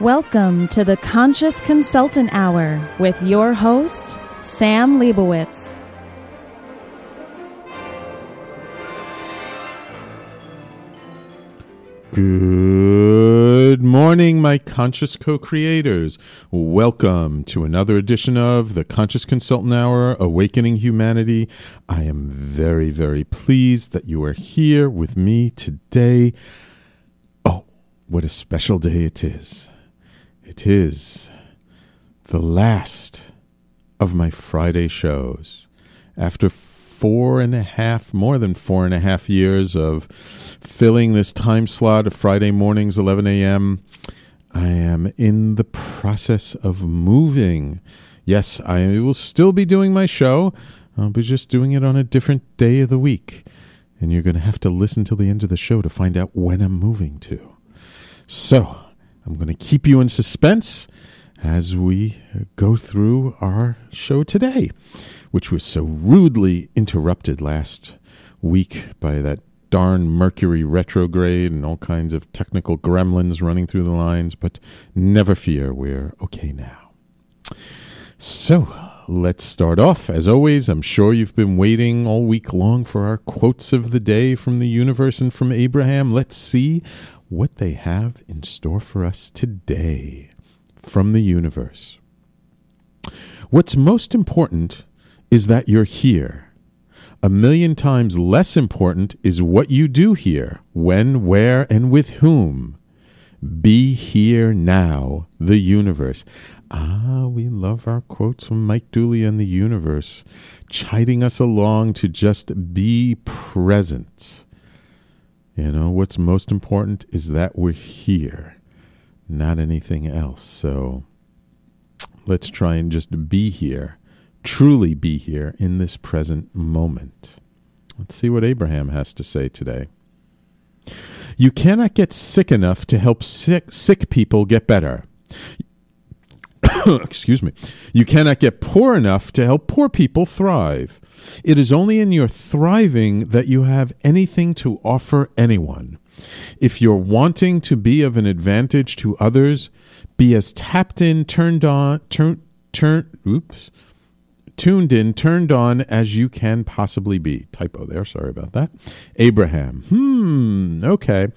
Welcome to the Conscious Consultant Hour with your host, Sam Leibowitz. Good morning, my conscious co creators. Welcome to another edition of the Conscious Consultant Hour Awakening Humanity. I am very, very pleased that you are here with me today. Oh, what a special day it is! It is the last of my Friday shows. After four and a half, more than four and a half years of filling this time slot of Friday mornings, 11 a.m., I am in the process of moving. Yes, I will still be doing my show. I'll be just doing it on a different day of the week. And you're going to have to listen till the end of the show to find out when I'm moving to. So, I'm going to keep you in suspense as we go through our show today, which was so rudely interrupted last week by that darn Mercury retrograde and all kinds of technical gremlins running through the lines. But never fear, we're okay now. So, let's start off. As always, I'm sure you've been waiting all week long for our quotes of the day from the universe and from Abraham. Let's see what they have in store for us today from the universe. What's most important is that you're here. A million times less important is what you do here, when, where, and with whom. Be here now, the universe. Ah, we love our quotes from Mike Dooley and the universe, chiding us along to just be present. You know, what's most important is that we're here not anything else. So let's try and just be here, truly be here in this present moment. Let's see what Abraham has to say today. You cannot get sick enough to help sick, sick people get better. Excuse me. You cannot get poor enough to help poor people thrive. It is only in your thriving that you have anything to offer anyone. If you're wanting to be of an advantage to others, be as tapped in, turned on, turn, turn, oops, tuned in, turned on as you can possibly be. Typo there, sorry about that. Abraham. Hmm, okay.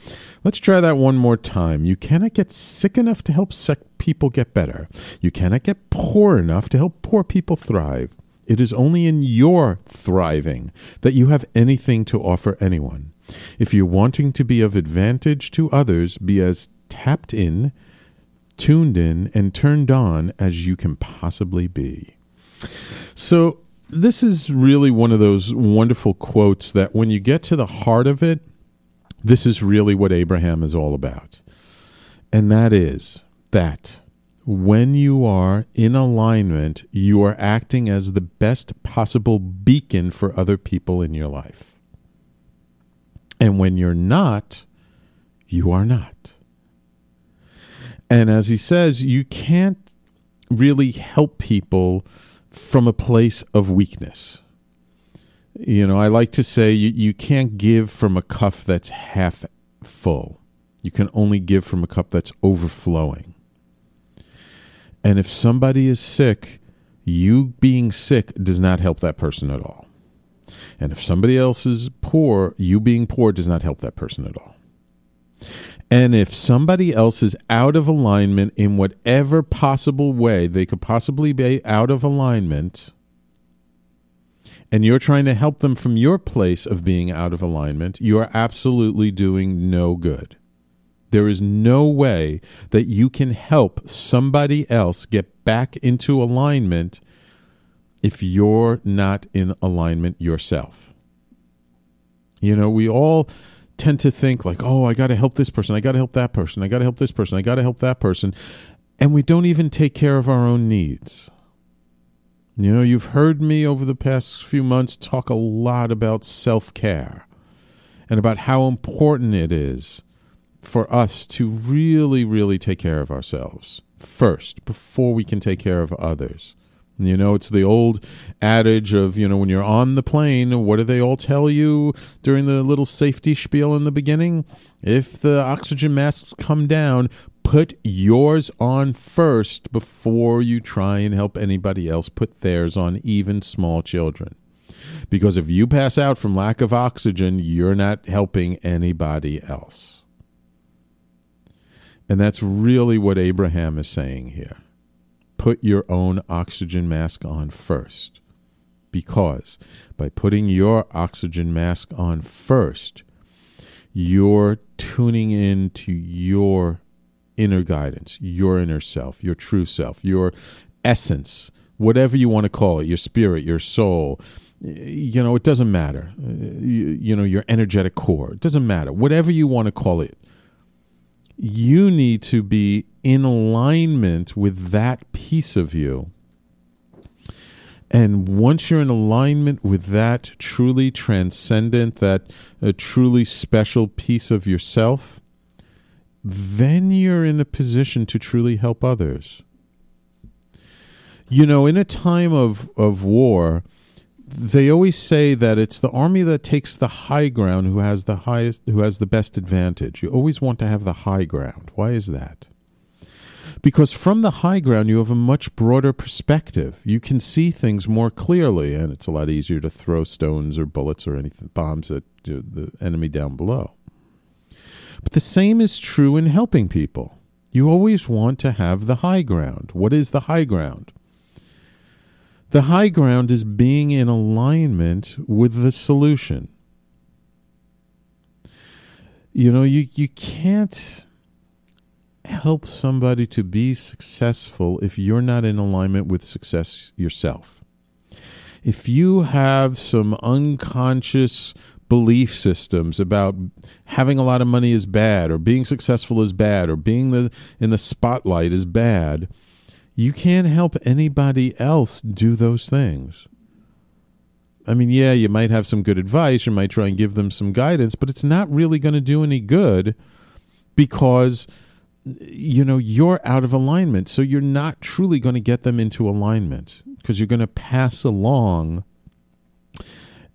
Let's try that one more time. You cannot get sick enough to help sick people get better. You cannot get poor enough to help poor people thrive. It is only in your thriving that you have anything to offer anyone. If you're wanting to be of advantage to others, be as tapped in, tuned in, and turned on as you can possibly be. So, this is really one of those wonderful quotes that when you get to the heart of it, this is really what Abraham is all about. And that is that when you are in alignment, you are acting as the best possible beacon for other people in your life. And when you're not, you are not. And as he says, you can't really help people from a place of weakness. You know, I like to say you, you can't give from a cup that's half full. You can only give from a cup that's overflowing. And if somebody is sick, you being sick does not help that person at all. And if somebody else is poor, you being poor does not help that person at all. And if somebody else is out of alignment in whatever possible way they could possibly be out of alignment, and you're trying to help them from your place of being out of alignment, you are absolutely doing no good. There is no way that you can help somebody else get back into alignment if you're not in alignment yourself. You know, we all tend to think like, oh, I got to help this person. I got to help that person. I got to help this person. I got to help that person. And we don't even take care of our own needs. You know, you've heard me over the past few months talk a lot about self care and about how important it is for us to really, really take care of ourselves first before we can take care of others. You know, it's the old adage of, you know, when you're on the plane, what do they all tell you during the little safety spiel in the beginning? If the oxygen masks come down, put yours on first before you try and help anybody else put theirs on, even small children. Because if you pass out from lack of oxygen, you're not helping anybody else. And that's really what Abraham is saying here put your own oxygen mask on first. Because by putting your oxygen mask on first, you're tuning in to your inner guidance, your inner self, your true self, your essence, whatever you want to call it, your spirit, your soul. You know, it doesn't matter. You, you know, your energetic core. It doesn't matter. Whatever you want to call it you need to be in alignment with that piece of you. And once you're in alignment with that truly transcendent, that a truly special piece of yourself, then you're in a position to truly help others. You know, in a time of, of war, they always say that it's the army that takes the high ground who has the highest who has the best advantage. You always want to have the high ground. Why is that? Because from the high ground you have a much broader perspective. You can see things more clearly and it's a lot easier to throw stones or bullets or anything bombs at the enemy down below. But the same is true in helping people. You always want to have the high ground. What is the high ground? The high ground is being in alignment with the solution. You know, you, you can't help somebody to be successful if you're not in alignment with success yourself. If you have some unconscious belief systems about having a lot of money is bad or being successful is bad or being the in the spotlight is bad, you can't help anybody else do those things. I mean, yeah, you might have some good advice, you might try and give them some guidance, but it's not really going to do any good because you know you're out of alignment so you're not truly going to get them into alignment because you're going to pass along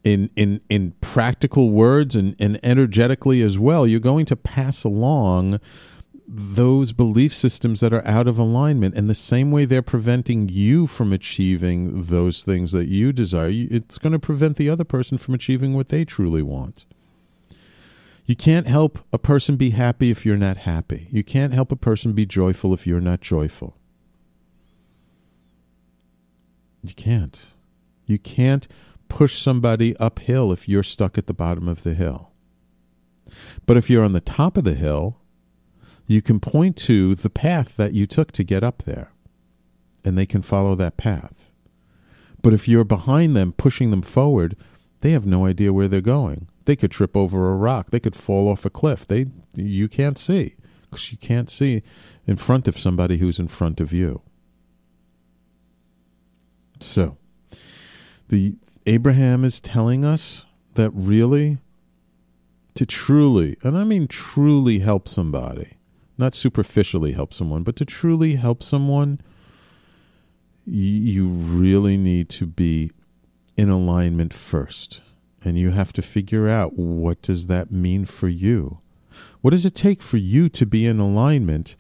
in in in practical words and, and energetically as well you're going to pass along those belief systems that are out of alignment. And the same way they're preventing you from achieving those things that you desire it's going to prevent the other person from achieving what they truly want. You can't help a person be happy if you're not happy. You can't help a person be joyful if you're not joyful. You can't. You can't push somebody uphill if you're stuck at the bottom of the hill. But if you're on the top of the hill you can point to the path that you took to get up there, and they can follow that path. But if you're behind them, pushing them forward, they have no idea where they're going. They could trip over a rock. They could fall off a cliff. They you can't see because you can't see in front of somebody who's in front of you. So, the Abraham is telling us that really to truly, and I mean truly help somebody, not superficially help someone, but to truly help someone, you really need to be in alignment first. And you have to figure out what does that mean for you? What does it take for you to be in alignment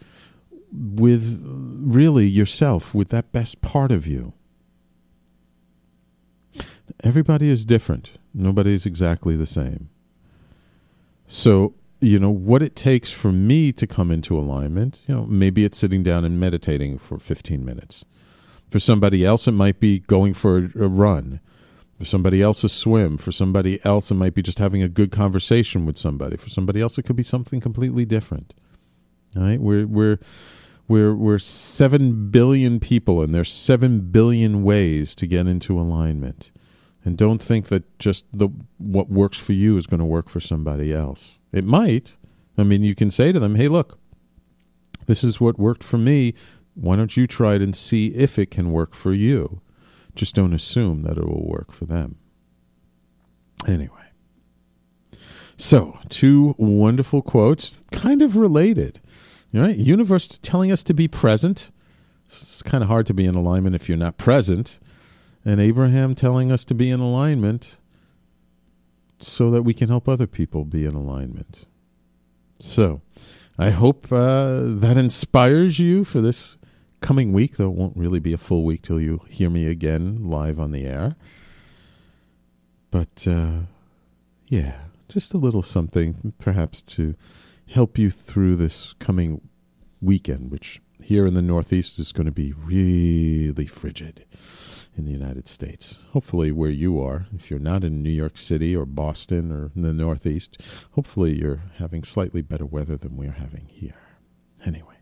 with really yourself, with that best part of you? everybody is different. Nobody is exactly the same. So, you know, what it takes for me to come into alignment, you know, maybe it's sitting down and meditating for 15 minutes. For somebody else, it might be going for a, run. For somebody else, a swim. For somebody else, it might be just having a good conversation with somebody. For somebody else, it could be something completely different. Right? We're, we're, we're, we're 7 billion people, and there's 7 billion ways to get into alignment. And don't think that just the what works for you is going to work for somebody else. It might. I mean, you can say to them, "Hey, look, this is what worked for me. Why don't you try it and see if it can work for you?" Just don't assume that it will work for them. Anyway. So, two wonderful quotes, kind of related. Right, universe telling us to be present. It's kind of hard to be in alignment if you're not present and Abraham telling us to be in alignment so that we can help other people be in alignment. So, I hope uh, that inspires you for this coming week, though it won't really be a full week till you hear me again live on the air. But uh, yeah, just a little something perhaps to help you through this coming weekend, which here in the Northeast is going to be really frigid in the United States. Hopefully, where you are, if you're not in New York City or Boston or in the Northeast, hopefully you're having slightly better weather than we're having here. Anyway,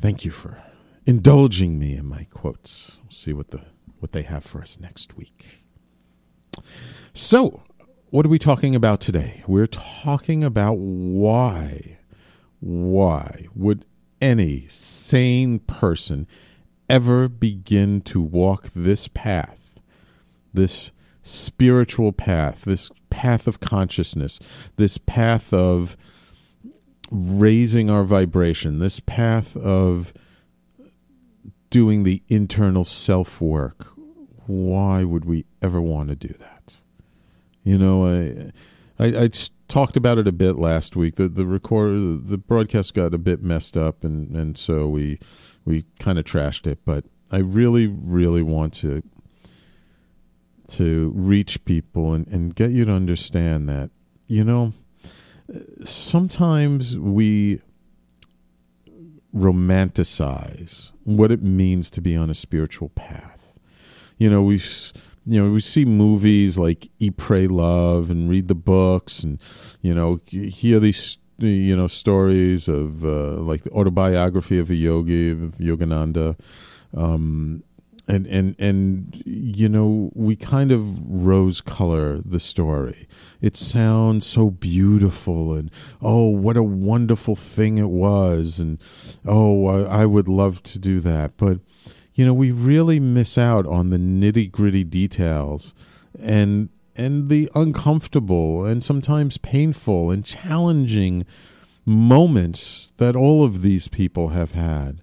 thank you for indulging me in my quotes. We'll see what the what they have for us next week. So, what are we talking about today? We're talking about why why would any sane person ever begin to walk this path, this spiritual path, this path of consciousness, this path of raising our vibration, this path of doing the internal self work, why would we ever want to do that? You know, I, I, I talked about it a bit last week. The the recorder, the broadcast got a bit messed up, and and so we we kind of trashed it, but I really, really want to to reach people and, and get you to understand that, you know, sometimes we romanticize what it means to be on a spiritual path. You know, we you know we see movies like Eat, Pray, Love, and read the books, and you know hear these you know stories of uh, like the autobiography of a yogi of Yogananda, um, and and and you know we kind of rose color the story. It sounds so beautiful, and oh, what a wonderful thing it was, and oh, I, I would love to do that, but you know we really miss out on the nitty gritty details and and the uncomfortable and sometimes painful and challenging moments that all of these people have had.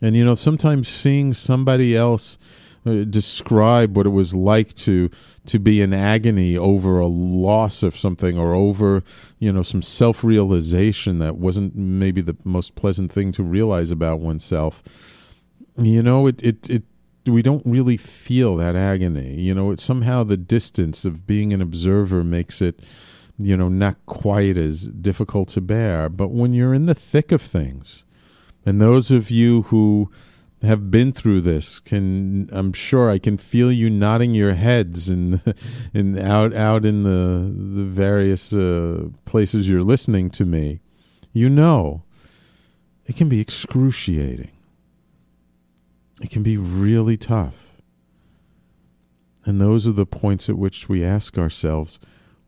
And, you know, sometimes seeing somebody else uh, describe what it was like to to be in agony over a loss of something or over you know some self realization that wasn't maybe the most pleasant thing to realize about oneself you know it it it we don't really feel that agony. You know, it, somehow the distance of being an observer makes it, you know, not quite as difficult to bear. But when you're in the thick of things, and those of you who have been through this can I'm sure I can feel you nodding your heads and and out out in the the various uh, places you're listening to me. You know, it can be excruciating. It can be really tough. And those are the points at which we ask ourselves,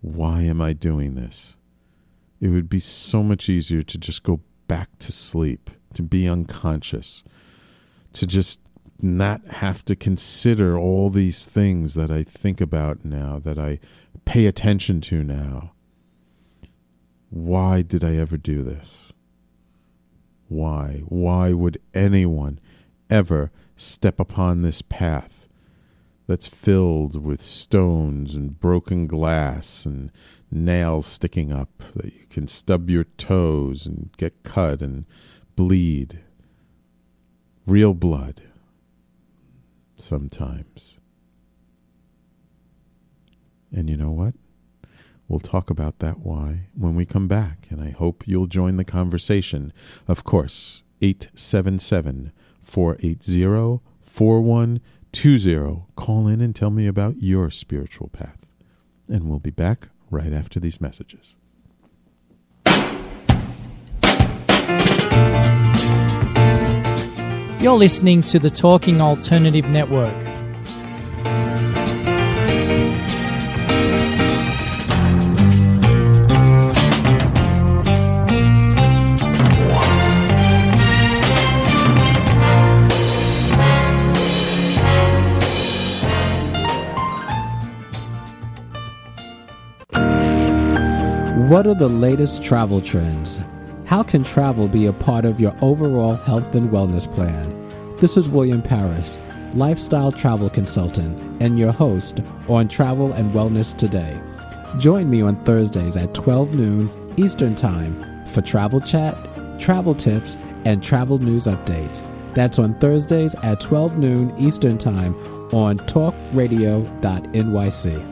why am I doing this? It would be so much easier to just go back to sleep, to be unconscious, to just not have to consider all these things that I think about now, that I pay attention to now. Why did I ever do this? Why? Why would anyone ever step upon this path that's filled with stones and broken glass and nails sticking up that you can stub your toes and get cut and bleed. Real blood sometimes. And you know what? We'll talk about that why when we come back, and I hope you'll join the conversation. Of course, 877 480 4120. Call in and tell me about your spiritual path. And we'll be back right after these messages. You're listening to the Talking Alternative Network. What are the latest travel trends? How can travel be a part of your overall health and wellness plan? This is William Paris, lifestyle travel consultant, and your host on Travel and Wellness Today. Join me on Thursdays at 12 noon Eastern Time for travel chat, travel tips, and travel news updates. That's on Thursdays at 12 noon Eastern Time on talkradio.nyc.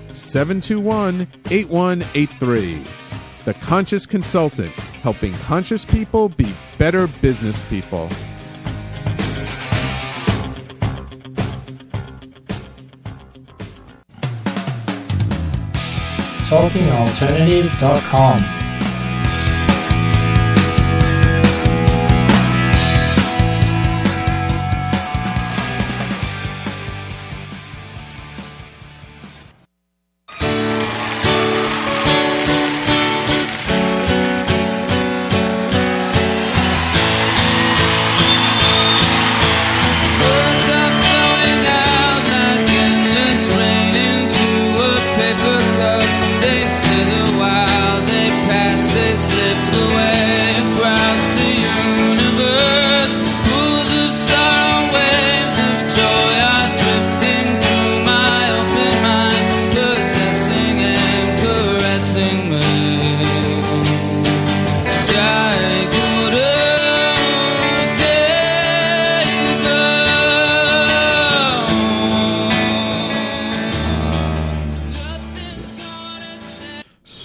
721 8183. The Conscious Consultant, helping conscious people be better business people. TalkingAlternative.com.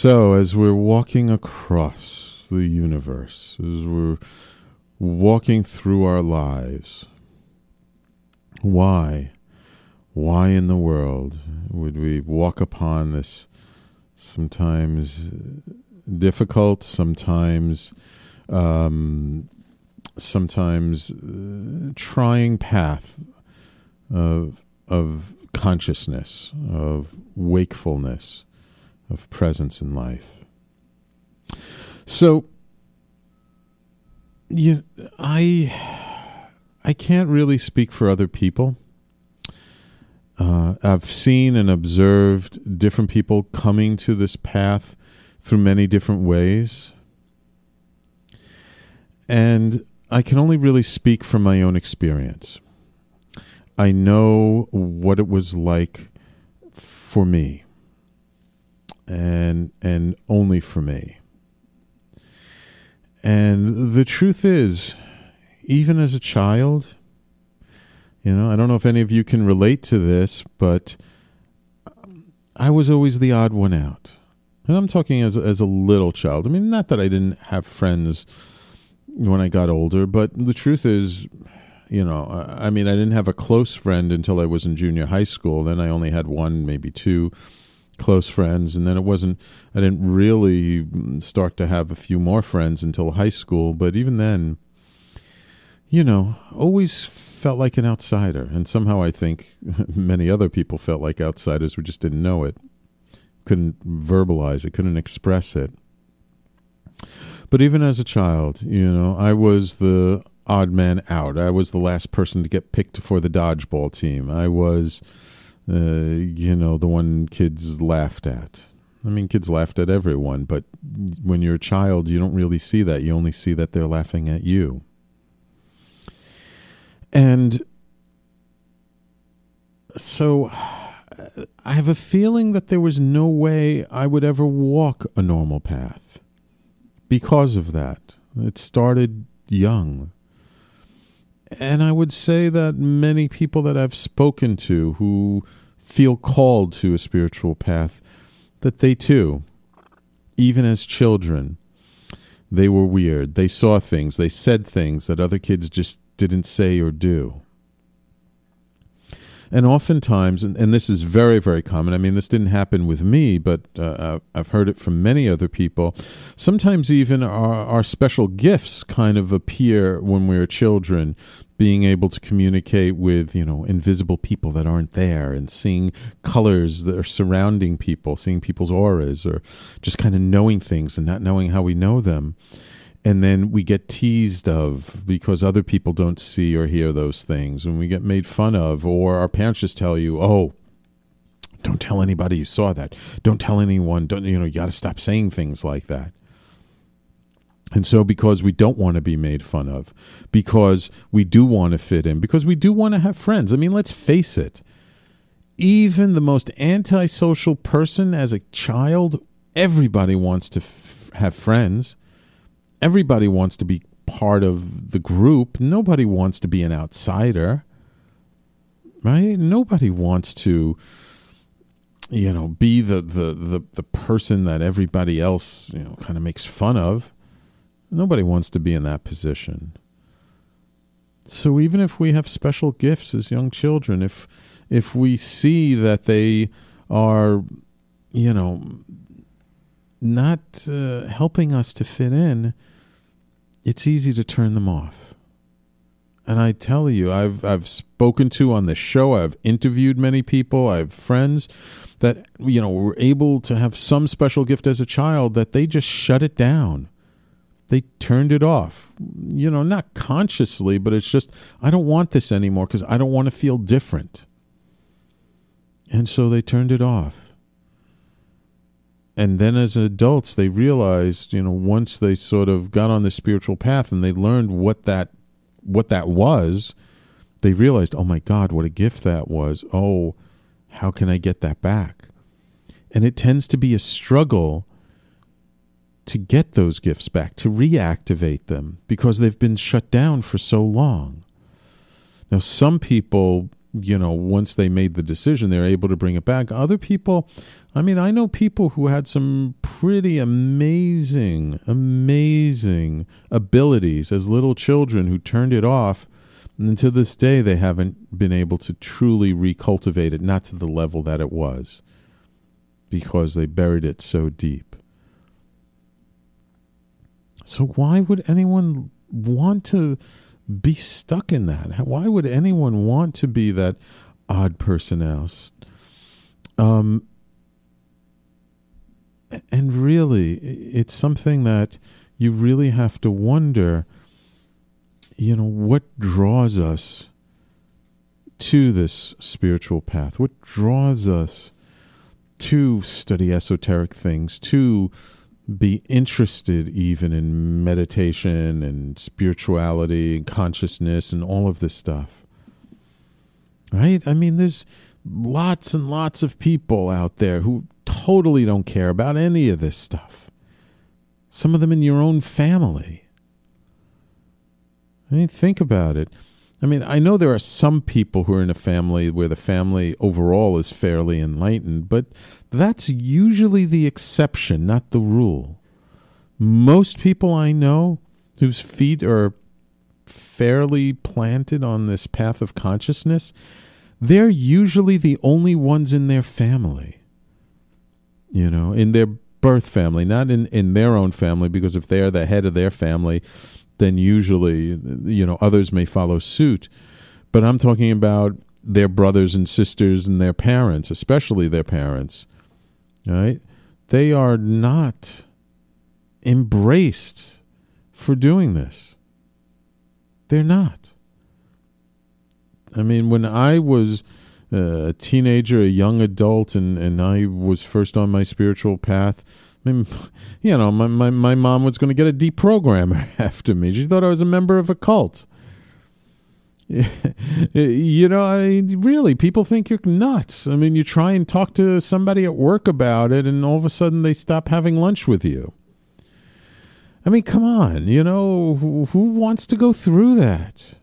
So, as we're walking across the universe, as we're walking through our lives, why, why in the world would we walk upon this sometimes difficult, sometimes, um, sometimes uh, trying path of of consciousness, of wakefulness? Of presence in life. So, you, I, I can't really speak for other people. Uh, I've seen and observed different people coming to this path through many different ways. And I can only really speak from my own experience. I know what it was like for me and and only for me. And the truth is, even as a child, you know, I don't know if any of you can relate to this, but I was always the odd one out. And I'm talking as as a little child. I mean, not that I didn't have friends when I got older, but the truth is, you know, I mean, I didn't have a close friend until I was in junior high school. Then I only had one, maybe two close friends and then it wasn't i didn't really start to have a few more friends until high school but even then you know always felt like an outsider and somehow i think many other people felt like outsiders we just didn't know it couldn't verbalize it couldn't express it but even as a child you know i was the odd man out. I was the last person to get picked for the dodgeball team. I was, uh, you know, the one kids laughed at. I mean, kids laughed at everyone, but when you're a child, you don't really see that. You only see that they're laughing at you. And so I have a feeling that there was no way I would ever walk a normal path because of that. It started young. And I would say that many people that I've spoken to who feel called to a spiritual path, that they too, even as children, they were weird. They saw things, they said things that other kids just didn't say or do. And oftentimes, and, and this is very, very common, I mean, this didn't happen with me, but uh, I've heard it from many other people. Sometimes even our, our special gifts kind of appear when we're children being able to communicate with you know invisible people that aren't there and seeing colors that are surrounding people seeing people's auras or just kind of knowing things and not knowing how we know them and then we get teased of because other people don't see or hear those things and we get made fun of or our parents just tell you oh don't tell anybody you saw that. Don't tell anyone. Don't you know you got to stop saying things like that. And so because we don't want to be made fun of because we do want to fit in because we do want to have friends. I mean let's face it even the most antisocial person as a child everybody wants to f- have friends everybody wants to be part of the group. Nobody wants to be an outsider, right? Nobody wants to, you know, be the the the, the person that everybody else you know kind of makes fun of. Nobody wants to be in that position. So even if we have special gifts as young children, if if we see that they are, you know, not uh, helping us to fit in, it's easy to turn them off. And I tell you, I've I've spoken to on the show, I've interviewed many people, I have friends that you know were able to have some special gift as a child that they just shut it down. They turned it off. You know, not consciously, but it's just I don't want this anymore because I don't want to feel different. And so they turned it off and then as adults they realized you know once they sort of got on the spiritual path and they learned what that what that was they realized oh my god what a gift that was. Oh how can i get that back? And it tends to be a struggle to get those gifts back to reactivate them because they've been shut down for so long. Now some people you know once they made the decision they're able to bring it back. Other people I mean, I know people who had some pretty amazing, amazing abilities as little children who turned it off. And to this day, they haven't been able to truly recultivate it, not to the level that it was, because they buried it so deep. So, why would anyone want to be stuck in that? Why would anyone want to be that odd person else? Um, and really, it's something that you really have to wonder, you know, what draws us to this spiritual path? What draws us to study esoteric things, to be interested even in meditation and spirituality and consciousness and all of this stuff? Right? I mean, there's lots and lots of people out there who totally don't care about any of this stuff. Some of them in your own family. I mean, think about it. I mean, I know there are some people who are in a family where the family overall is fairly enlightened, but that's usually the exception, not the rule. Most people I know whose feet are fairly planted on this path of consciousness, they're usually the only ones in their family you know, in their birth family, not in, in their own family, because if they're the head of their family, then usually, you know, others may follow suit. But I'm talking about their brothers and sisters and their parents, especially their parents, right? They are not embraced for doing this. They're not. I mean, when I was a teenager, a young adult, and, and I was first on my spiritual path, I mean, you know, my, my, my mom was going to get a deprogrammer after me. She thought I was a member of a cult. you know, I mean, really, people think you're nuts. I mean, you try and talk to somebody at work about it, and all of a sudden they stop having lunch with you. I mean, come on, you know, who, who wants to go through that?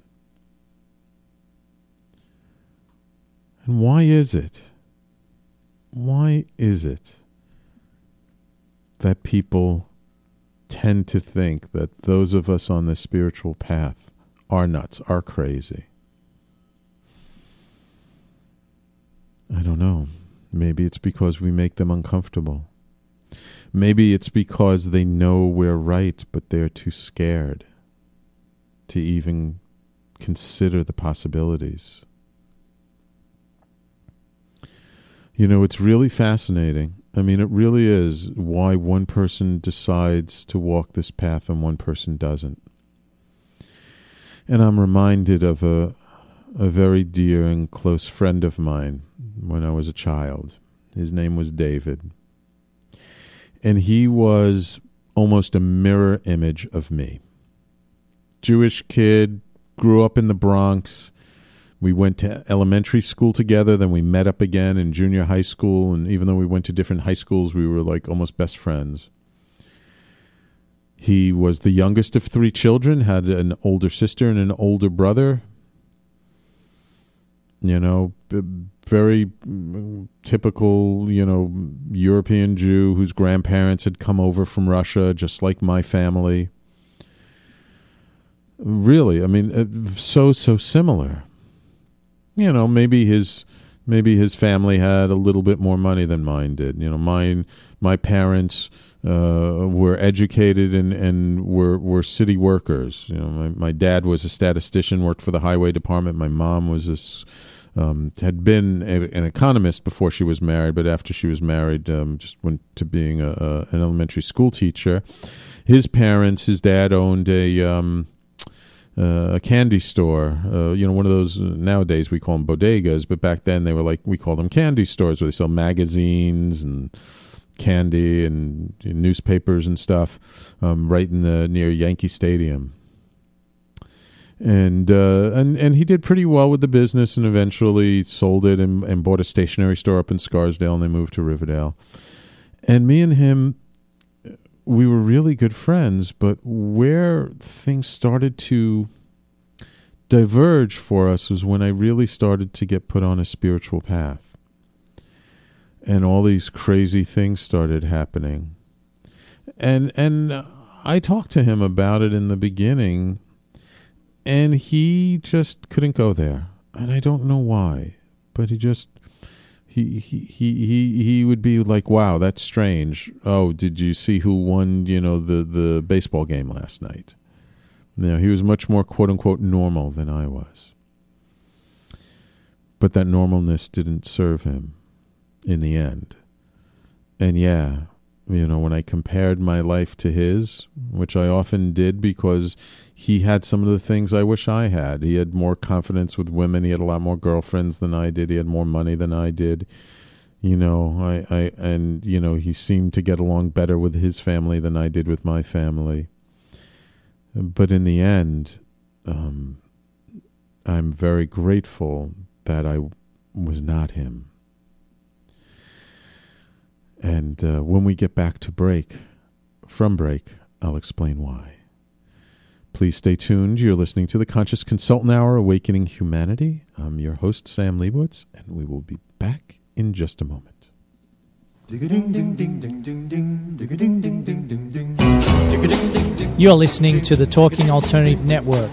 And why is it? Why is it that people tend to think that those of us on the spiritual path are nuts, are crazy? I don't know. Maybe it's because we make them uncomfortable. Maybe it's because they know we're right, but they're too scared to even consider the possibilities. You know, it's really fascinating. I mean, it really is why one person decides to walk this path and one person doesn't. And I'm reminded of a a very dear and close friend of mine when I was a child. His name was David. And he was almost a mirror image of me. Jewish kid, grew up in the Bronx, we went to elementary school together then we met up again in junior high school and even though we went to different high schools we were like almost best friends. He was the youngest of three children had an older sister and an older brother. You know very typical you know european jew whose grandparents had come over from russia just like my family. Really i mean uh, so so similar you know, maybe his maybe his family had a little bit more money than mine did. You know, mine my parents uh, were educated and, and were were city workers. You know, my, my dad was a statistician, worked for the highway department. My mom was a, um, had been a, an economist before she was married, but after she was married, um, just went to being a, a, an elementary school teacher. His parents, his dad owned a um, uh, a candy store. Uh, you know, one of those uh, nowadays we call them bodegas, but back then they were like we call them candy stores where they sell magazines and candy and, newspapers and stuff um, right in the near Yankee Stadium. And uh, and and he did pretty well with the business, and eventually sold it and, and bought a stationery store up in Scarsdale, and they moved to Riverdale. And me and him we were really good friends, but where things started to diverge for us was when I really started to get put on a spiritual path. And all these crazy things started happening. And and I talked to him about it in the beginning and he just couldn't go there. And I don't know why, but he just he he he he would be like, "Wow, that's strange. Oh, did you see who won? You know the the baseball game last night." You he was much more quote unquote normal than I was, but that normalness didn't serve him in the end. And yeah, you know, when I compared my life to his, which I often did because he had some of the things I wish I had. He had more confidence with women. He had a lot more girlfriends than I did. He had more money than I did. You know, I, I and you know, he seemed to get along better with his family than I did with my family. But in the end, um, I'm very grateful that I was not him. And uh, when we get back to break, from break, I'll explain why. Please stay tuned. You're listening to the Conscious Consultant Hour Awakening Humanity. I'm your host, Sam Liebowitz, and we will be back in just a moment. You're listening to the Talking Alternative Network.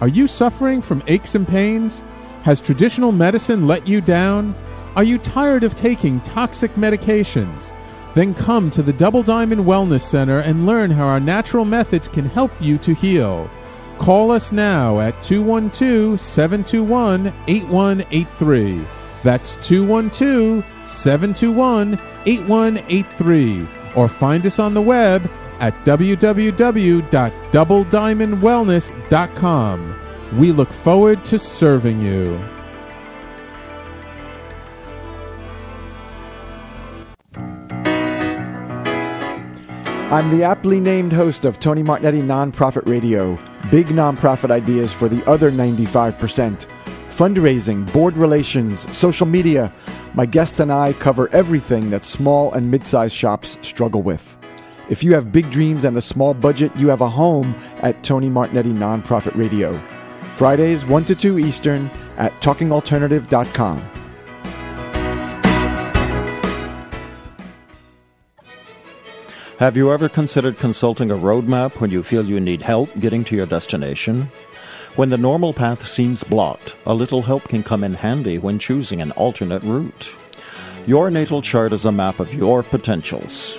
Are you suffering from aches and pains? Has traditional medicine let you down? Are you tired of taking toxic medications? Then come to the Double Diamond Wellness Center and learn how our natural methods can help you to heal. Call us now at 212 721 8183. That's 212 721 8183. Or find us on the web at www.doublediamondwellness.com. We look forward to serving you. I'm the aptly named host of Tony Martignetti Nonprofit Radio. Big nonprofit ideas for the other 95%. Fundraising, board relations, social media. My guests and I cover everything that small and mid sized shops struggle with. If you have big dreams and a small budget, you have a home at Tony Martignetti Nonprofit Radio. Fridays, 1 to 2 Eastern at talkingalternative.com. Have you ever considered consulting a roadmap when you feel you need help getting to your destination? When the normal path seems blocked, a little help can come in handy when choosing an alternate route. Your natal chart is a map of your potentials.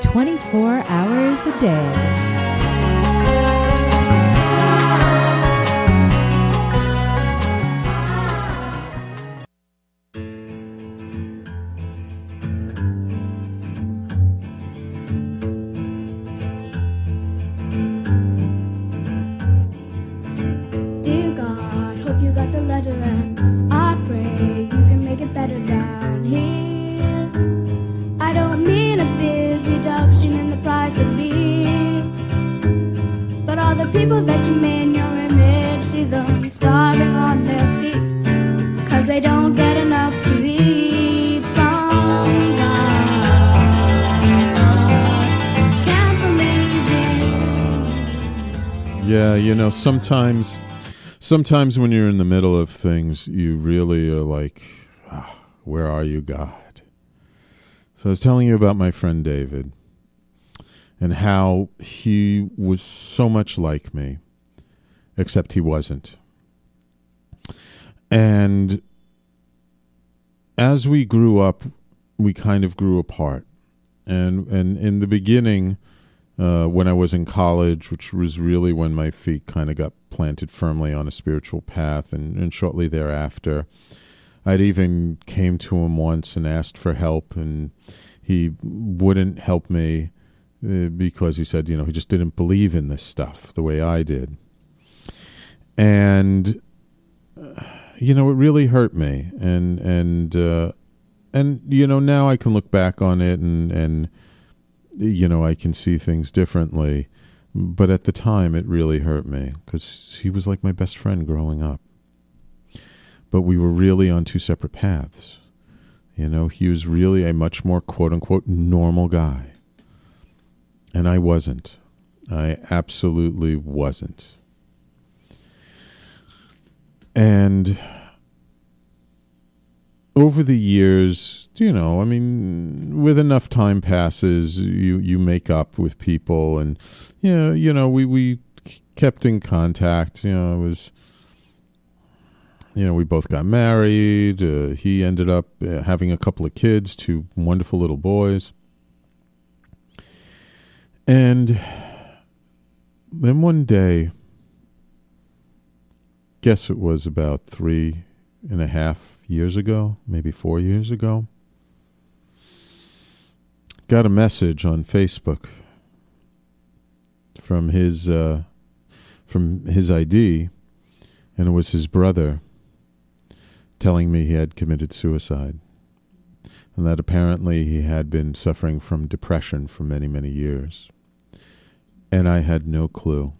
24 hours a day. Sometimes sometimes when you're in the middle of things, you really are like, ah, where are you, God? So I was telling you about my friend David and how he was so much like me, except he wasn't. And as we grew up, we kind of grew apart. And and in the beginning, uh, when I was in college, which was really when my feet kind of got planted firmly on a spiritual path, and, and shortly thereafter, I'd even came to him once and asked for help, and he wouldn't help me uh, because he said, you know, he just didn't believe in this stuff the way I did, and uh, you know, it really hurt me, and and uh, and you know, now I can look back on it and and you know, I can see things differently. But at the time, it really hurt me because he was like my best friend growing up. But we were really on two separate paths. You know, he was really a much more quote unquote normal guy. And I wasn't. I absolutely wasn't. And over the years, you know, I mean, with enough time passes, you you make up with people, and you know, you know, we we kept in contact. You know, it was, you know, we both got married. Uh, he ended up uh, having a couple of kids, two wonderful little boys, and then one day, guess it was about three and a half years ago, maybe four years ago, got a message on Facebook from his uh, from his ID, and it was his brother telling me he had committed suicide, and that apparently he had been suffering from depression for many many years, and I had no clue.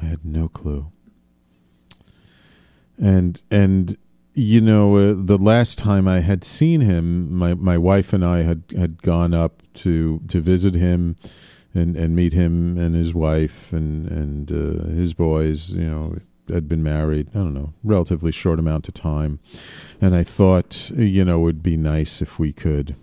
I had no clue. And and you know, uh, the last time I had seen him, my my wife and I had had gone up to to visit him and and meet him and his wife and and uh, his boys. You know, had been married. I don't know, relatively short amount of time, and I thought, you know, it would be nice if we could,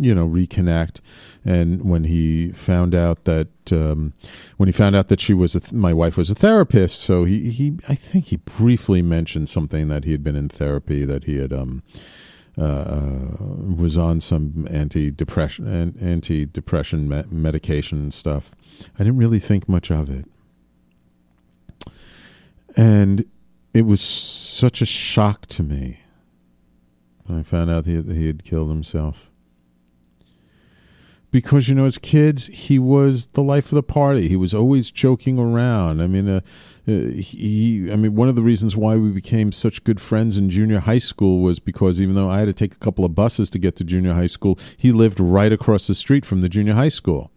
you know, reconnect. And when he found out that, um, when he found out that she was th- my wife was a therapist, so he he I think he briefly mentioned something that he had been in therapy, that he had um. Uh, was on some anti-depression an- anti-depression me- medication and stuff. I didn't really think much of it, and it was such a shock to me. when I found out he he had killed himself because you know as kids he was the life of the party. He was always joking around. I mean uh, uh, he i mean one of the reasons why we became such good friends in junior high school was because even though i had to take a couple of buses to get to junior high school he lived right across the street from the junior high school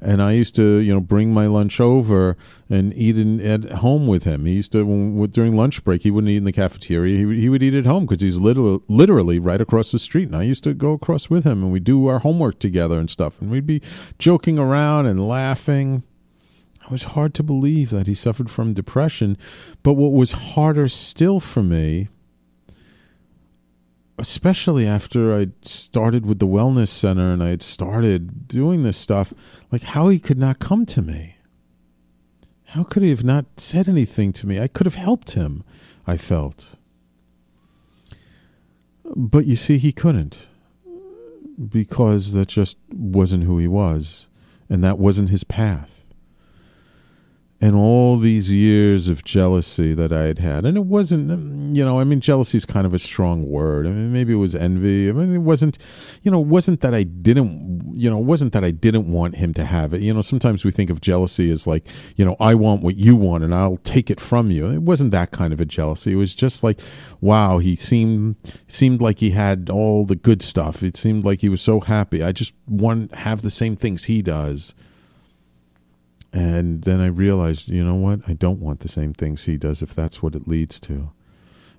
and I used to, you know, bring my lunch over and eat in, at home with him. He used to during lunch break. He wouldn't eat in the cafeteria. He would, he would eat at home because he's literally literally right across the street. And I used to go across with him, and we do our homework together and stuff. And we'd be joking around and laughing. It was hard to believe that he suffered from depression. But what was harder still for me especially after I started with the wellness center and I had started doing this stuff, like how he could not come to me. How could he have not said anything to me? I could have helped him, I felt. But you see, he couldn't because that just wasn't who he was, and that wasn't his path and all these years of jealousy that I had had, and it wasn't, um, you know, I mean, jealousy is kind of a strong word. I mean, maybe it was envy. I mean, it wasn't, you know, it wasn't that I didn't, you know, it wasn't that I didn't want him to have it. You know, sometimes we think of jealousy as like, you know, I want what you want and I'll take it from you. It wasn't that kind of a jealousy. It was just like, wow, he seemed seemed like he had all the good stuff. It seemed like he was so happy. I just want to have the same things he does. And then I realized, you know what? I don't want the same things he does if that's what it leads to.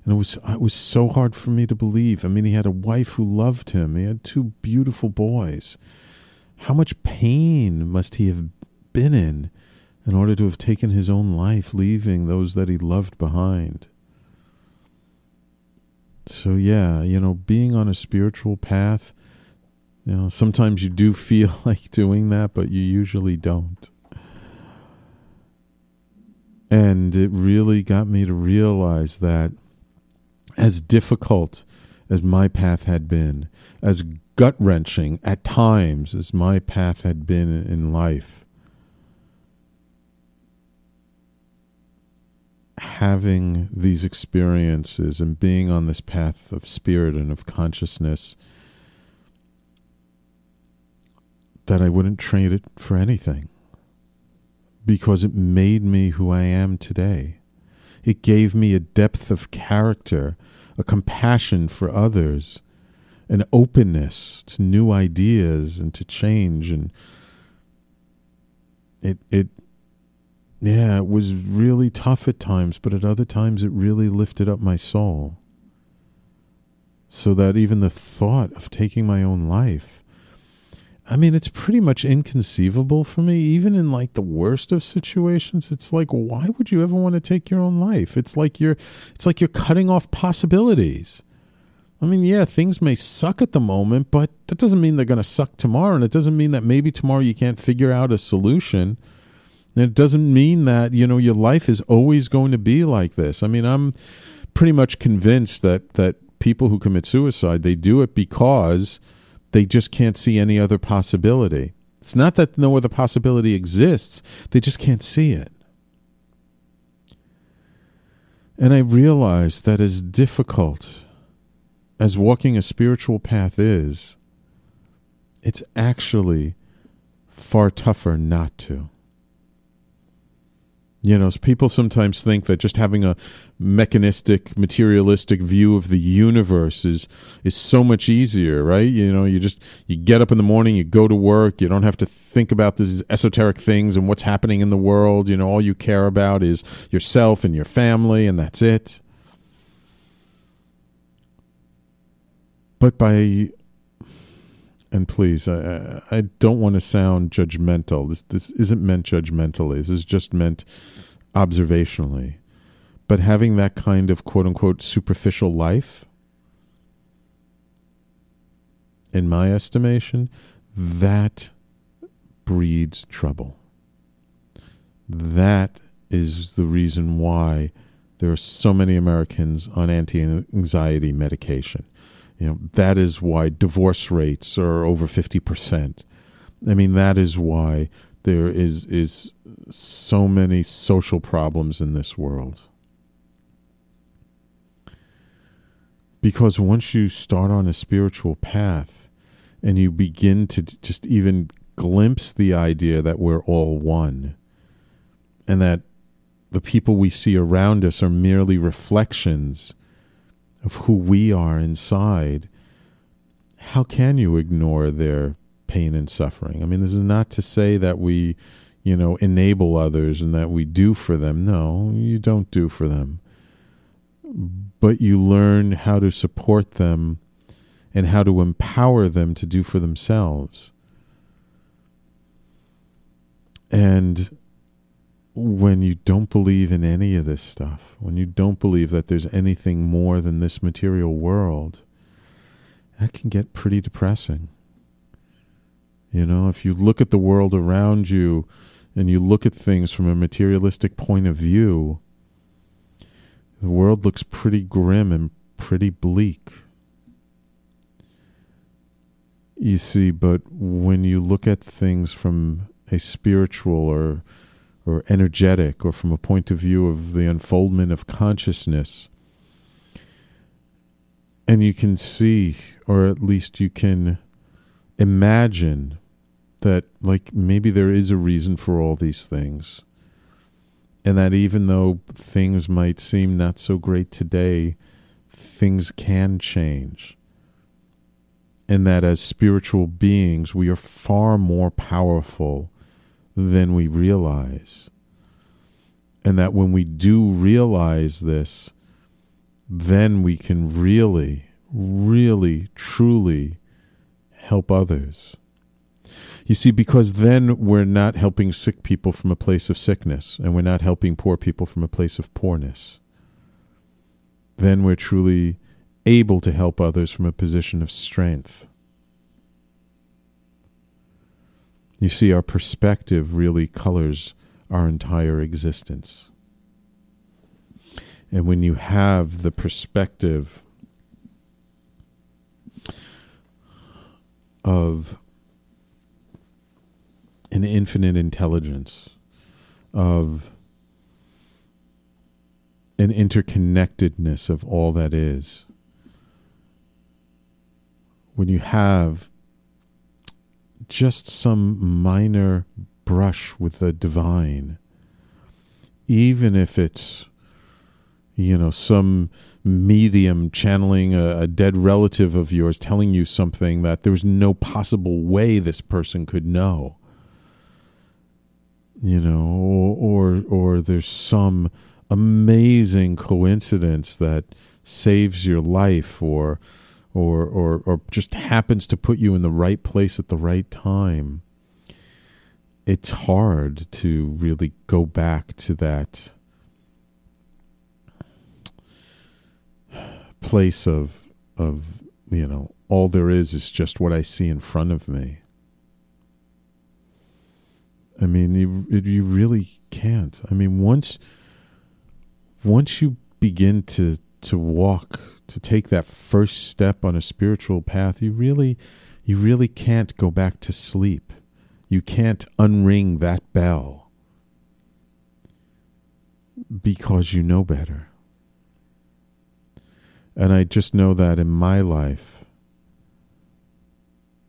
And it was it was so hard for me to believe. I mean, he had a wife who loved him. He had two beautiful boys. How much pain must he have been in in order to have taken his own life, leaving those that he loved behind? So yeah, you know, being on a spiritual path, you know, sometimes you do feel like doing that, but you usually don't. And it really got me to realize that as difficult as my path had been, as gut wrenching at times as my path had been in life, having these experiences and being on this path of spirit and of consciousness, that I wouldn't trade it for anything because it made me who I am today. It gave me a depth of character, a compassion for others, an openness to new ideas and to change and it it yeah, it was really tough at times, but at other times it really lifted up my soul. So that even the thought of taking my own life I mean, it's pretty much inconceivable for me, even in like the worst of situations. It's like, why would you ever want to take your own life? It's like you're, it's like you're cutting off possibilities. I mean, yeah, things may suck at the moment, but that doesn't mean they're going to suck tomorrow, and it doesn't mean that maybe tomorrow you can't figure out a solution. And it doesn't mean that you know your life is always going to be like this. I mean, I'm pretty much convinced that that people who commit suicide they do it because they just can't see any other possibility. It's not that no other possibility exists, they just can't see it. And I realize that as difficult as walking a spiritual path is, it's actually far tougher not to. You know, people sometimes think that just having a mechanistic, materialistic view of the universe is is so much easier, right? You know, you just you get up in the morning, you go to work, you don't have to think about these esoteric things and what's happening in the world. You know, all you care about is yourself and your family, and that's it. But by and please, I, I don't want to sound judgmental. This this isn't meant judgmentally. This is just meant observationally. But having that kind of quote unquote superficial life, in my estimation, that breeds trouble. That is the reason why there are so many Americans on anti anxiety medication. You know, that is why divorce rates are over 50%. I mean, that is why there is is so many social problems in this world. Because once you start on a spiritual path and you begin to just even glimpse the idea that we're all one and that the people we see around us are merely reflections of who we are inside, how can you ignore their pain and suffering? I mean, this is not to say that we, you know, enable others and that we do for them. No, you don't do for them. But you learn how to support them and how to empower them to do for themselves. And when you don't believe in any of this stuff, when you don't believe that there's anything more than this material world, that can get pretty depressing. You know, if you look at the world around you and you look at things from a materialistic point of view, the world looks pretty grim and pretty bleak. You see, but when you look at things from a spiritual or or energetic or from a point of view of the unfoldment of consciousness. And you can see, or at least you can imagine, that like maybe there is a reason for all these things. And that even though things might seem not so great today, things can change. And that as spiritual beings, we are far more powerful than we realize. And that when we do realize this, then we can really, really, truly help others. You see, because then we're not helping sick people from a place of sickness, and we're not helping poor people from a place of poorness. Then we're truly able to help others from a position of strength. You see, our perspective really colors our entire existence. And when you have the perspective of an infinite intelligence, of an interconnectedness of all that is, when you have just some minor brush with the divine, even if it's, you know, some medium channeling a, a, dead relative of yours telling you something that there's no possible way this person could know. You know, or, or, or there's some amazing coincidence that saves your life or or, or, or just happens to put you in the right place at the right time, it's hard to really go back to that place of of you know all there is is just what I see in front of me. I mean, you you really can't. I mean, once once you begin to to walk to take that first step on a spiritual path, you really you really can't go back to sleep. You can't unring that bell because you know better. And I just know that in my life,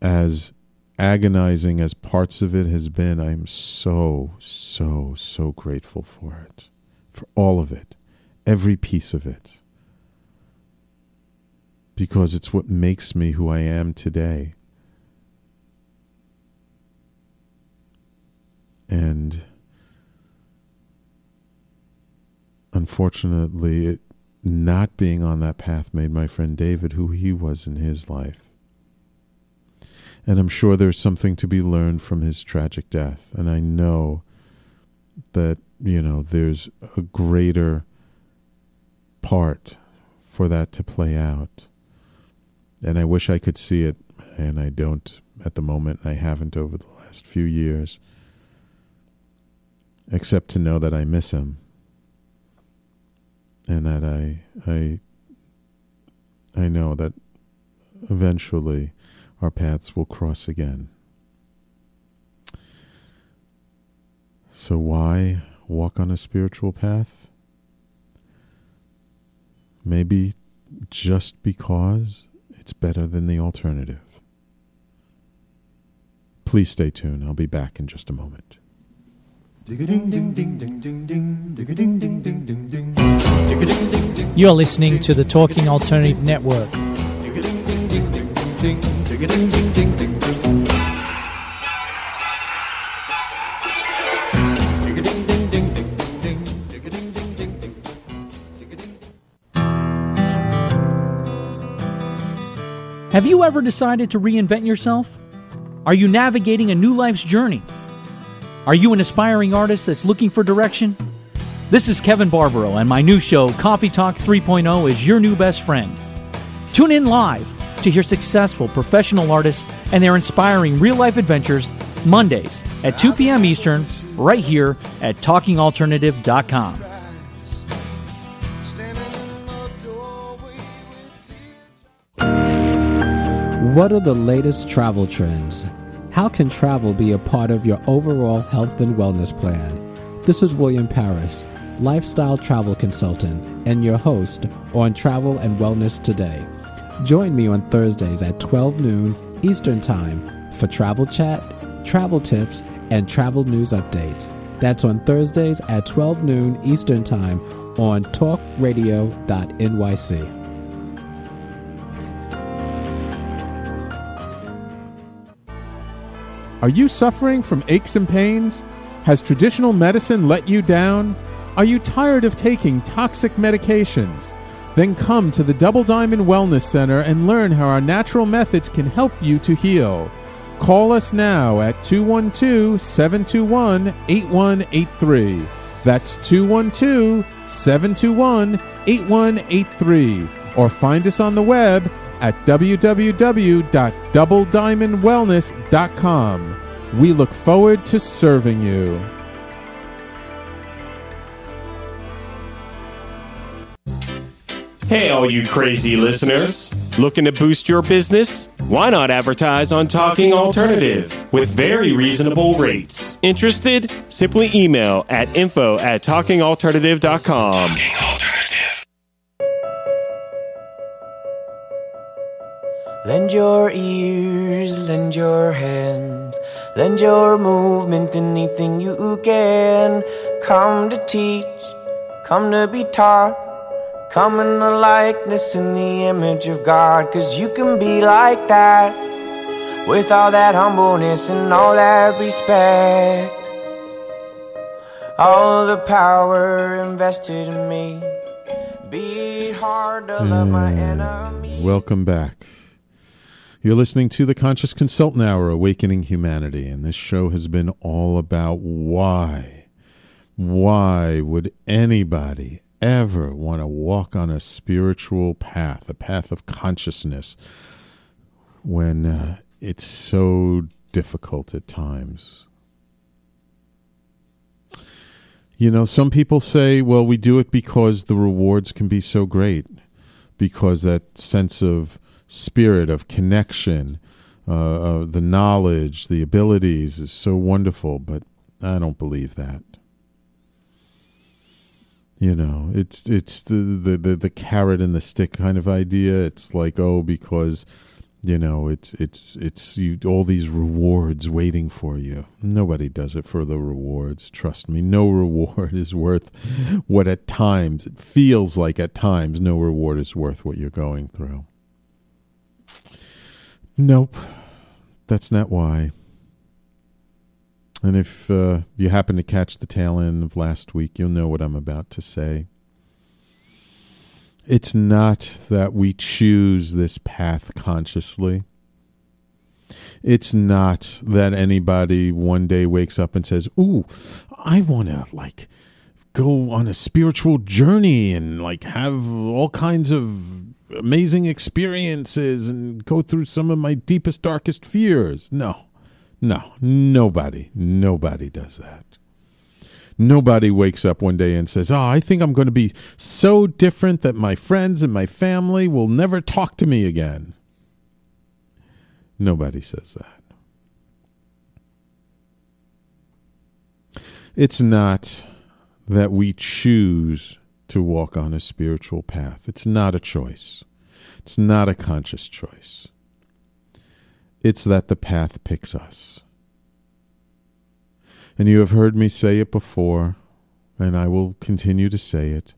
as agonizing as parts of it has been, I am so, so, so grateful for it, for all of it, every piece of it because it's what makes me who I am today. And unfortunately, it, not being on that path made my friend David who he was in his life. And I'm sure there's something to be learned from his tragic death. And I know that, you know, there's a greater part for that to play out. And I wish I could see it, and I don't at the moment. I haven't over the last few years, except to know that I miss him and that I I I know that eventually our paths will cross again. So why walk on a spiritual path? Maybe just because it's better than the alternative. Please stay tuned. I'll be back in just a moment. You're listening to the Talking Alternative Network. Have you ever decided to reinvent yourself? Are you navigating a new life's journey? Are you an aspiring artist that's looking for direction? This is Kevin Barbaro, and my new show, Coffee Talk 3.0, is your new best friend. Tune in live to hear successful professional artists and their inspiring real life adventures Mondays at 2 p.m. Eastern, right here at TalkingAlternative.com. What are the latest travel trends? How can travel be a part of your overall health and wellness plan? This is William Paris, lifestyle travel consultant, and your host on Travel and Wellness Today. Join me on Thursdays at 12 noon Eastern Time for travel chat, travel tips, and travel news updates. That's on Thursdays at 12 noon Eastern Time on talkradio.nyc. Are you suffering from aches and pains? Has traditional medicine let you down? Are you tired of taking toxic medications? Then come to the Double Diamond Wellness Center and learn how our natural methods can help you to heal. Call us now at 212 721 8183. That's 212 721 8183. Or find us on the web at www.doublediamondwellness.com. We look forward to serving you. Hey, all you crazy listeners. Looking to boost your business? Why not advertise on Talking Alternative with very reasonable rates? Interested? Simply email at info at talkingalternative.com. Lend your ears, lend your hands, lend your movement, anything you can. Come to teach, come to be taught. Come in the likeness and the image of God, cause you can be like that. With all that humbleness and all that respect. All the power invested in me. Be hard to love my hmm, enemy. Welcome back. You're listening to the Conscious Consultant Hour, Awakening Humanity, and this show has been all about why. Why would anybody ever want to walk on a spiritual path, a path of consciousness, when uh, it's so difficult at times? You know, some people say, well, we do it because the rewards can be so great, because that sense of spirit of connection, uh, uh, the knowledge, the abilities is so wonderful, but I don't believe that. You know, it's it's the, the, the, the carrot and the stick kind of idea. It's like, oh, because you know, it's it's it's you all these rewards waiting for you. Nobody does it for the rewards. Trust me, no reward is worth what at times it feels like. At times, no reward is worth what you're going through. Nope, that's not why. And if uh, you happen to catch the tail end of last week, you'll know what I'm about to say. It's not that we choose this path consciously. It's not that anybody one day wakes up and says, Ooh, I want to like go on a spiritual journey and like have all kinds of amazing experiences and go through some of my deepest, darkest fears. No, no, nobody, nobody does that. Nobody wakes up one day and says, Oh, I think I'm going to be so different that my friends and my family will never talk to me again. Nobody says that. It's not that we choose to walk on a spiritual path. It's not a choice. It's not a conscious choice. It's that the path picks us. And you have heard me say it before, and I will continue to say it.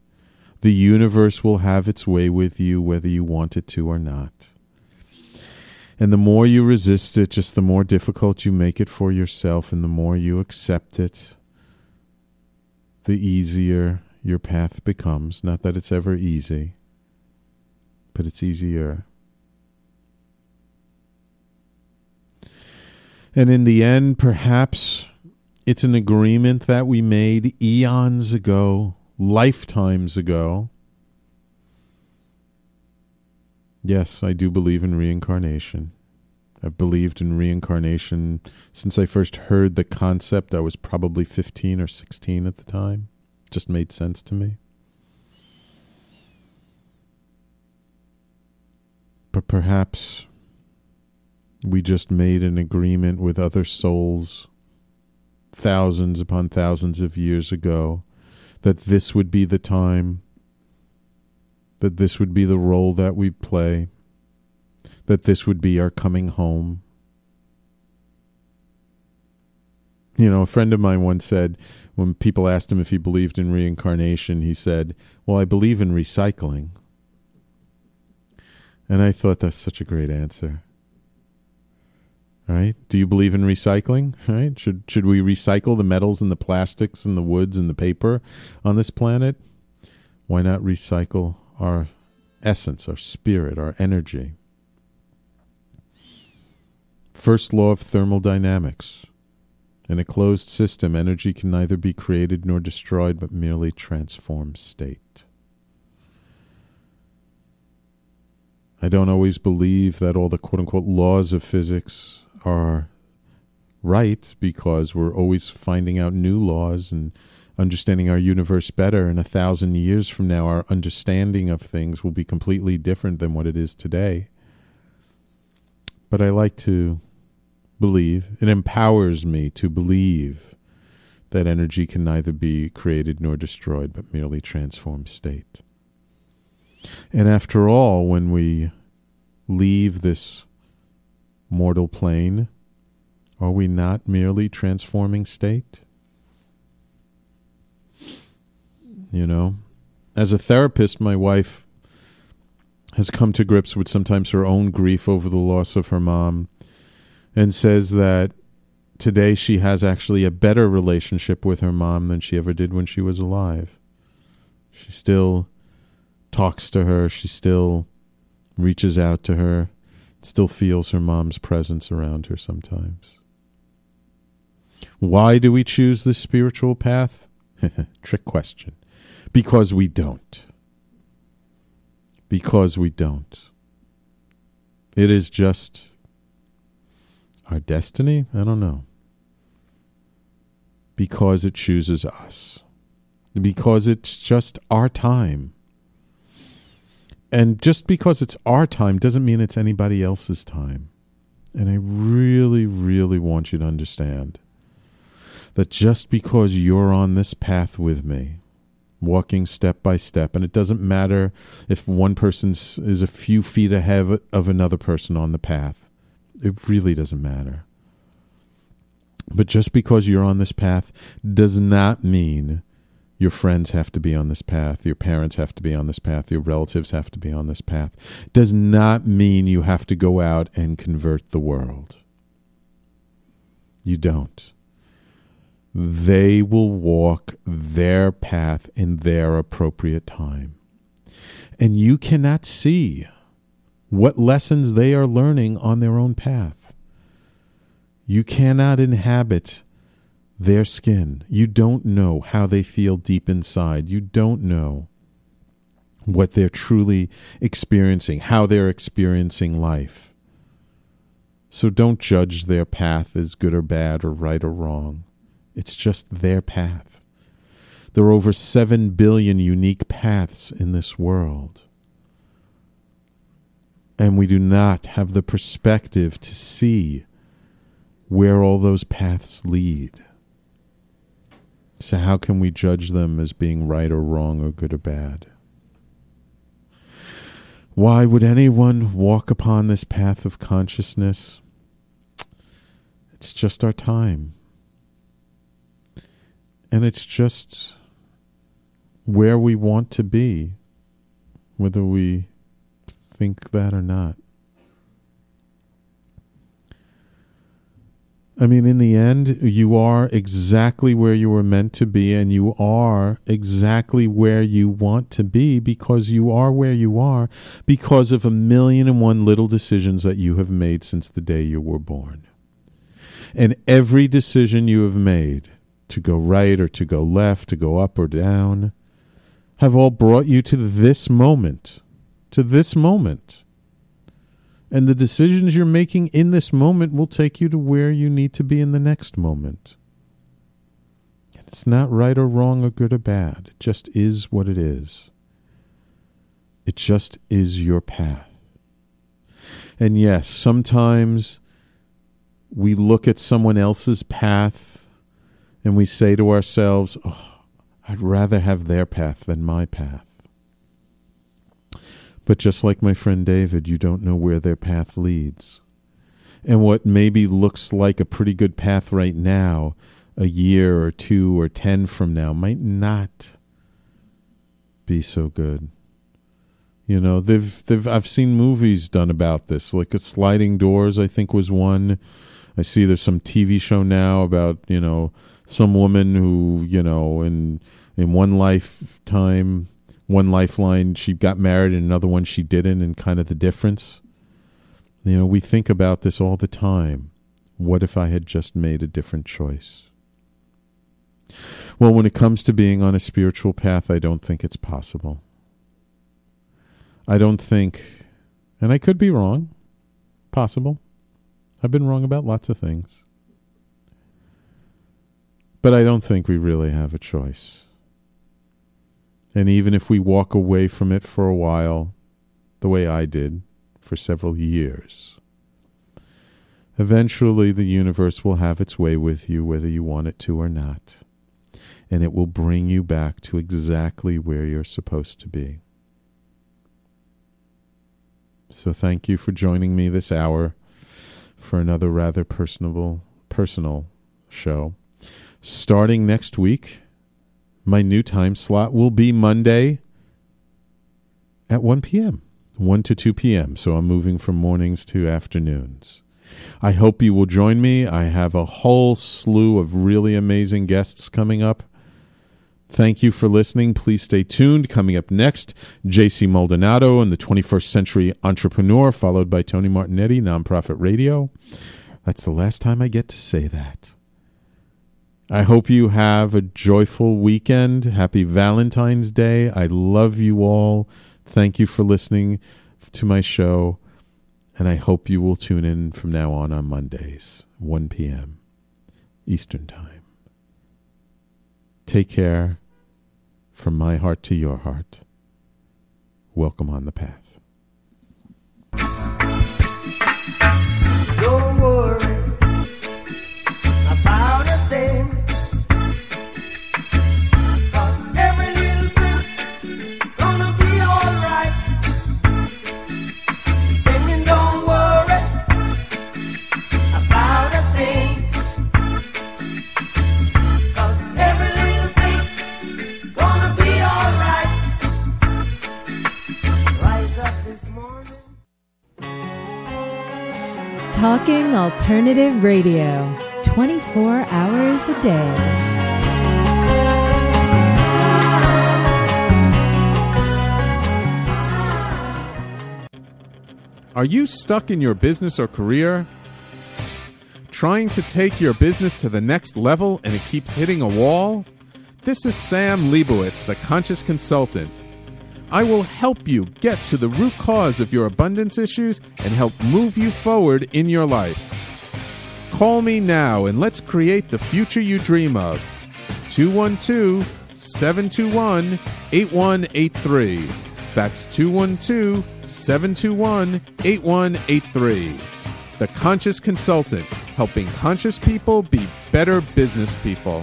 The universe will have its way with you whether you want it to or not. And the more you resist it, just the more difficult you make it for yourself, and the more you accept it, the easier your path becomes. Not that it's ever easy, but it's easier. And in the end, perhaps it's an agreement that we made eons ago, lifetimes ago. Yes, I do believe in reincarnation. I've believed in reincarnation since I first heard the concept. I was probably 15 or 16 at the time. Just made sense to me. But perhaps we just made an agreement with other souls thousands upon thousands of years ago that this would be the time, that this would be the role that we play, that this would be our coming home. You know, a friend of mine once said, when people asked him if he believed in reincarnation, he said, Well, I believe in recycling. And I thought that's such a great answer. Right? Do you believe in recycling? Right? Should should we recycle the metals and the plastics and the woods and the paper on this planet? Why not recycle our essence, our spirit, our energy? First law of thermodynamics. In a closed system, energy can neither be created nor destroyed, but merely transform state. I don't always believe that all the quote unquote laws of physics are right because we're always finding out new laws and understanding our universe better. And a thousand years from now, our understanding of things will be completely different than what it is today. But I like to believe, it empowers me to believe that energy can neither be created nor destroyed, but merely transform state. And after all, when we leave this mortal plane, are we not merely transforming state? You know, as a therapist, my wife has come to grips with sometimes her own grief over the loss of her mom and says that today she has actually a better relationship with her mom than she ever did when she was alive. She still talks to her, she still reaches out to her still feels her mom's presence around her sometimes. Why do we choose the spiritual path? Trick question. Because we don't. Because we don't. It is just our destiny? I don't know. Because it chooses us. Because it's just our time. And just because it's our time doesn't mean it's anybody else's time. And I really, really want you to understand that just because you're on this path with me, walking step by step, and it doesn't matter if one person is a few feet ahead of another person on the path, it really doesn't matter. But just because you're on this path does not mean your friends have to be on this path. Your parents have to be on this path. Your relatives have to be on this path. Does not mean you have to go out and convert the world. You don't. They will walk their path in their appropriate time. And you cannot see what lessons they are learning on their own path. You cannot inhabit their skin. You don't know how they feel deep inside. You don't know what they're truly experiencing, how they're experiencing life. So don't judge their path as good or bad or right or wrong. It's just their path. There are over 7 billion unique paths in this world. And we do not have the perspective to see where all those paths lead. So, how can we judge them as being right or wrong or good or bad? Why would anyone walk upon this path of consciousness? It's just our time. And it's just where we want to be, whether we think that or not. I mean, in the end, you are exactly where you were meant to be, and you are exactly where you want to be because you are where you are because of a million and one little decisions that you have made since the day you were born. And every decision you have made to go right or to go left, to go up or down, have all brought you to this moment, to this moment. And the decisions you're making in this moment will take you to where you need to be in the next moment. It's not right or wrong or good or bad. It just is what it is. It just is your path. And yes, sometimes we look at someone else's path and we say to ourselves, oh, I'd rather have their path than my path. But just like my friend David, you don't know where their path leads. And what maybe looks like a pretty good path right now, a year or two or ten from now, might not be so good. You know, they've they've I've seen movies done about this, like a sliding doors. I think was one. I see there's some TV show now about you know some woman who you know in in one lifetime one lifeline she got married and another one she didn't and kind of the difference. You know we think about this all the time. What if i had just made a different choice? Well when it comes to being on a spiritual path i don't think it's possible. I don't think and i could be wrong possible. I've been wrong about lots of things. But i don't think we really have a choice and even if we walk away from it for a while, the way I did for several years, eventually the universe will have its way with you, whether you want it to or not. And it will bring you back to exactly where you're supposed to be. So thank you for joining me this hour for another rather personable, personal show. Starting next week, my new time slot will be Monday at 1 p.m., 1 to 2 p.m. So I'm moving from mornings to afternoons. I hope you will join me. I have a whole slew of really amazing guests coming up. Thank you for listening. Please stay tuned. Coming up next, JC Maldonado and the 21st Century Entrepreneur, followed by Tony Martignetti, Nonprofit Radio. That's the last time I get to say that. I hope you have a joyful weekend. Happy Valentine's Day. I love you all. Thank you for listening to my show. And I hope you will tune in from now on on Mondays, 1 p.m. Eastern Time. Take care. From my heart to your heart. Welcome on the path. Talking Alternative Radio, 24 hours a day. Are you stuck in your business or career? Trying to take your business to the next level and it keeps hitting a wall? This is Sam Liebowitz, the Conscious Consultant. I will help you get to the root cause of your abundance issues and help move you forward in your life. Call me now and let's create the future you dream of. 212 721 8183. That's 212 721 8183. The Conscious Consultant, helping conscious people be better business people.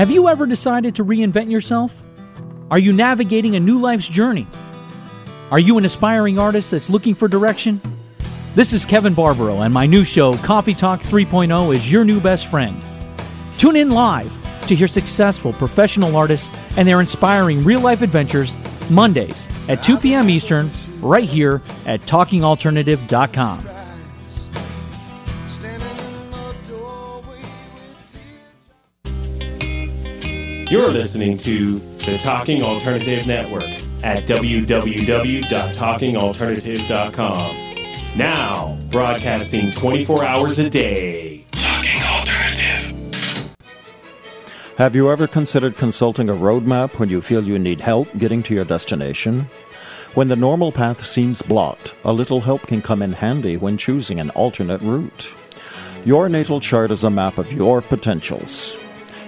Have you ever decided to reinvent yourself? Are you navigating a new life's journey? Are you an aspiring artist that's looking for direction? This is Kevin Barbaro, and my new show, Coffee Talk 3.0, is your new best friend. Tune in live to hear successful professional artists and their inspiring real life adventures Mondays at 2 p.m. Eastern, right here at TalkingAlternative.com. You're listening to the Talking Alternative Network at www.talkingalternative.com. Now, broadcasting 24 hours a day. Talking Alternative. Have you ever considered consulting a roadmap when you feel you need help getting to your destination? When the normal path seems blocked, a little help can come in handy when choosing an alternate route. Your natal chart is a map of your potentials.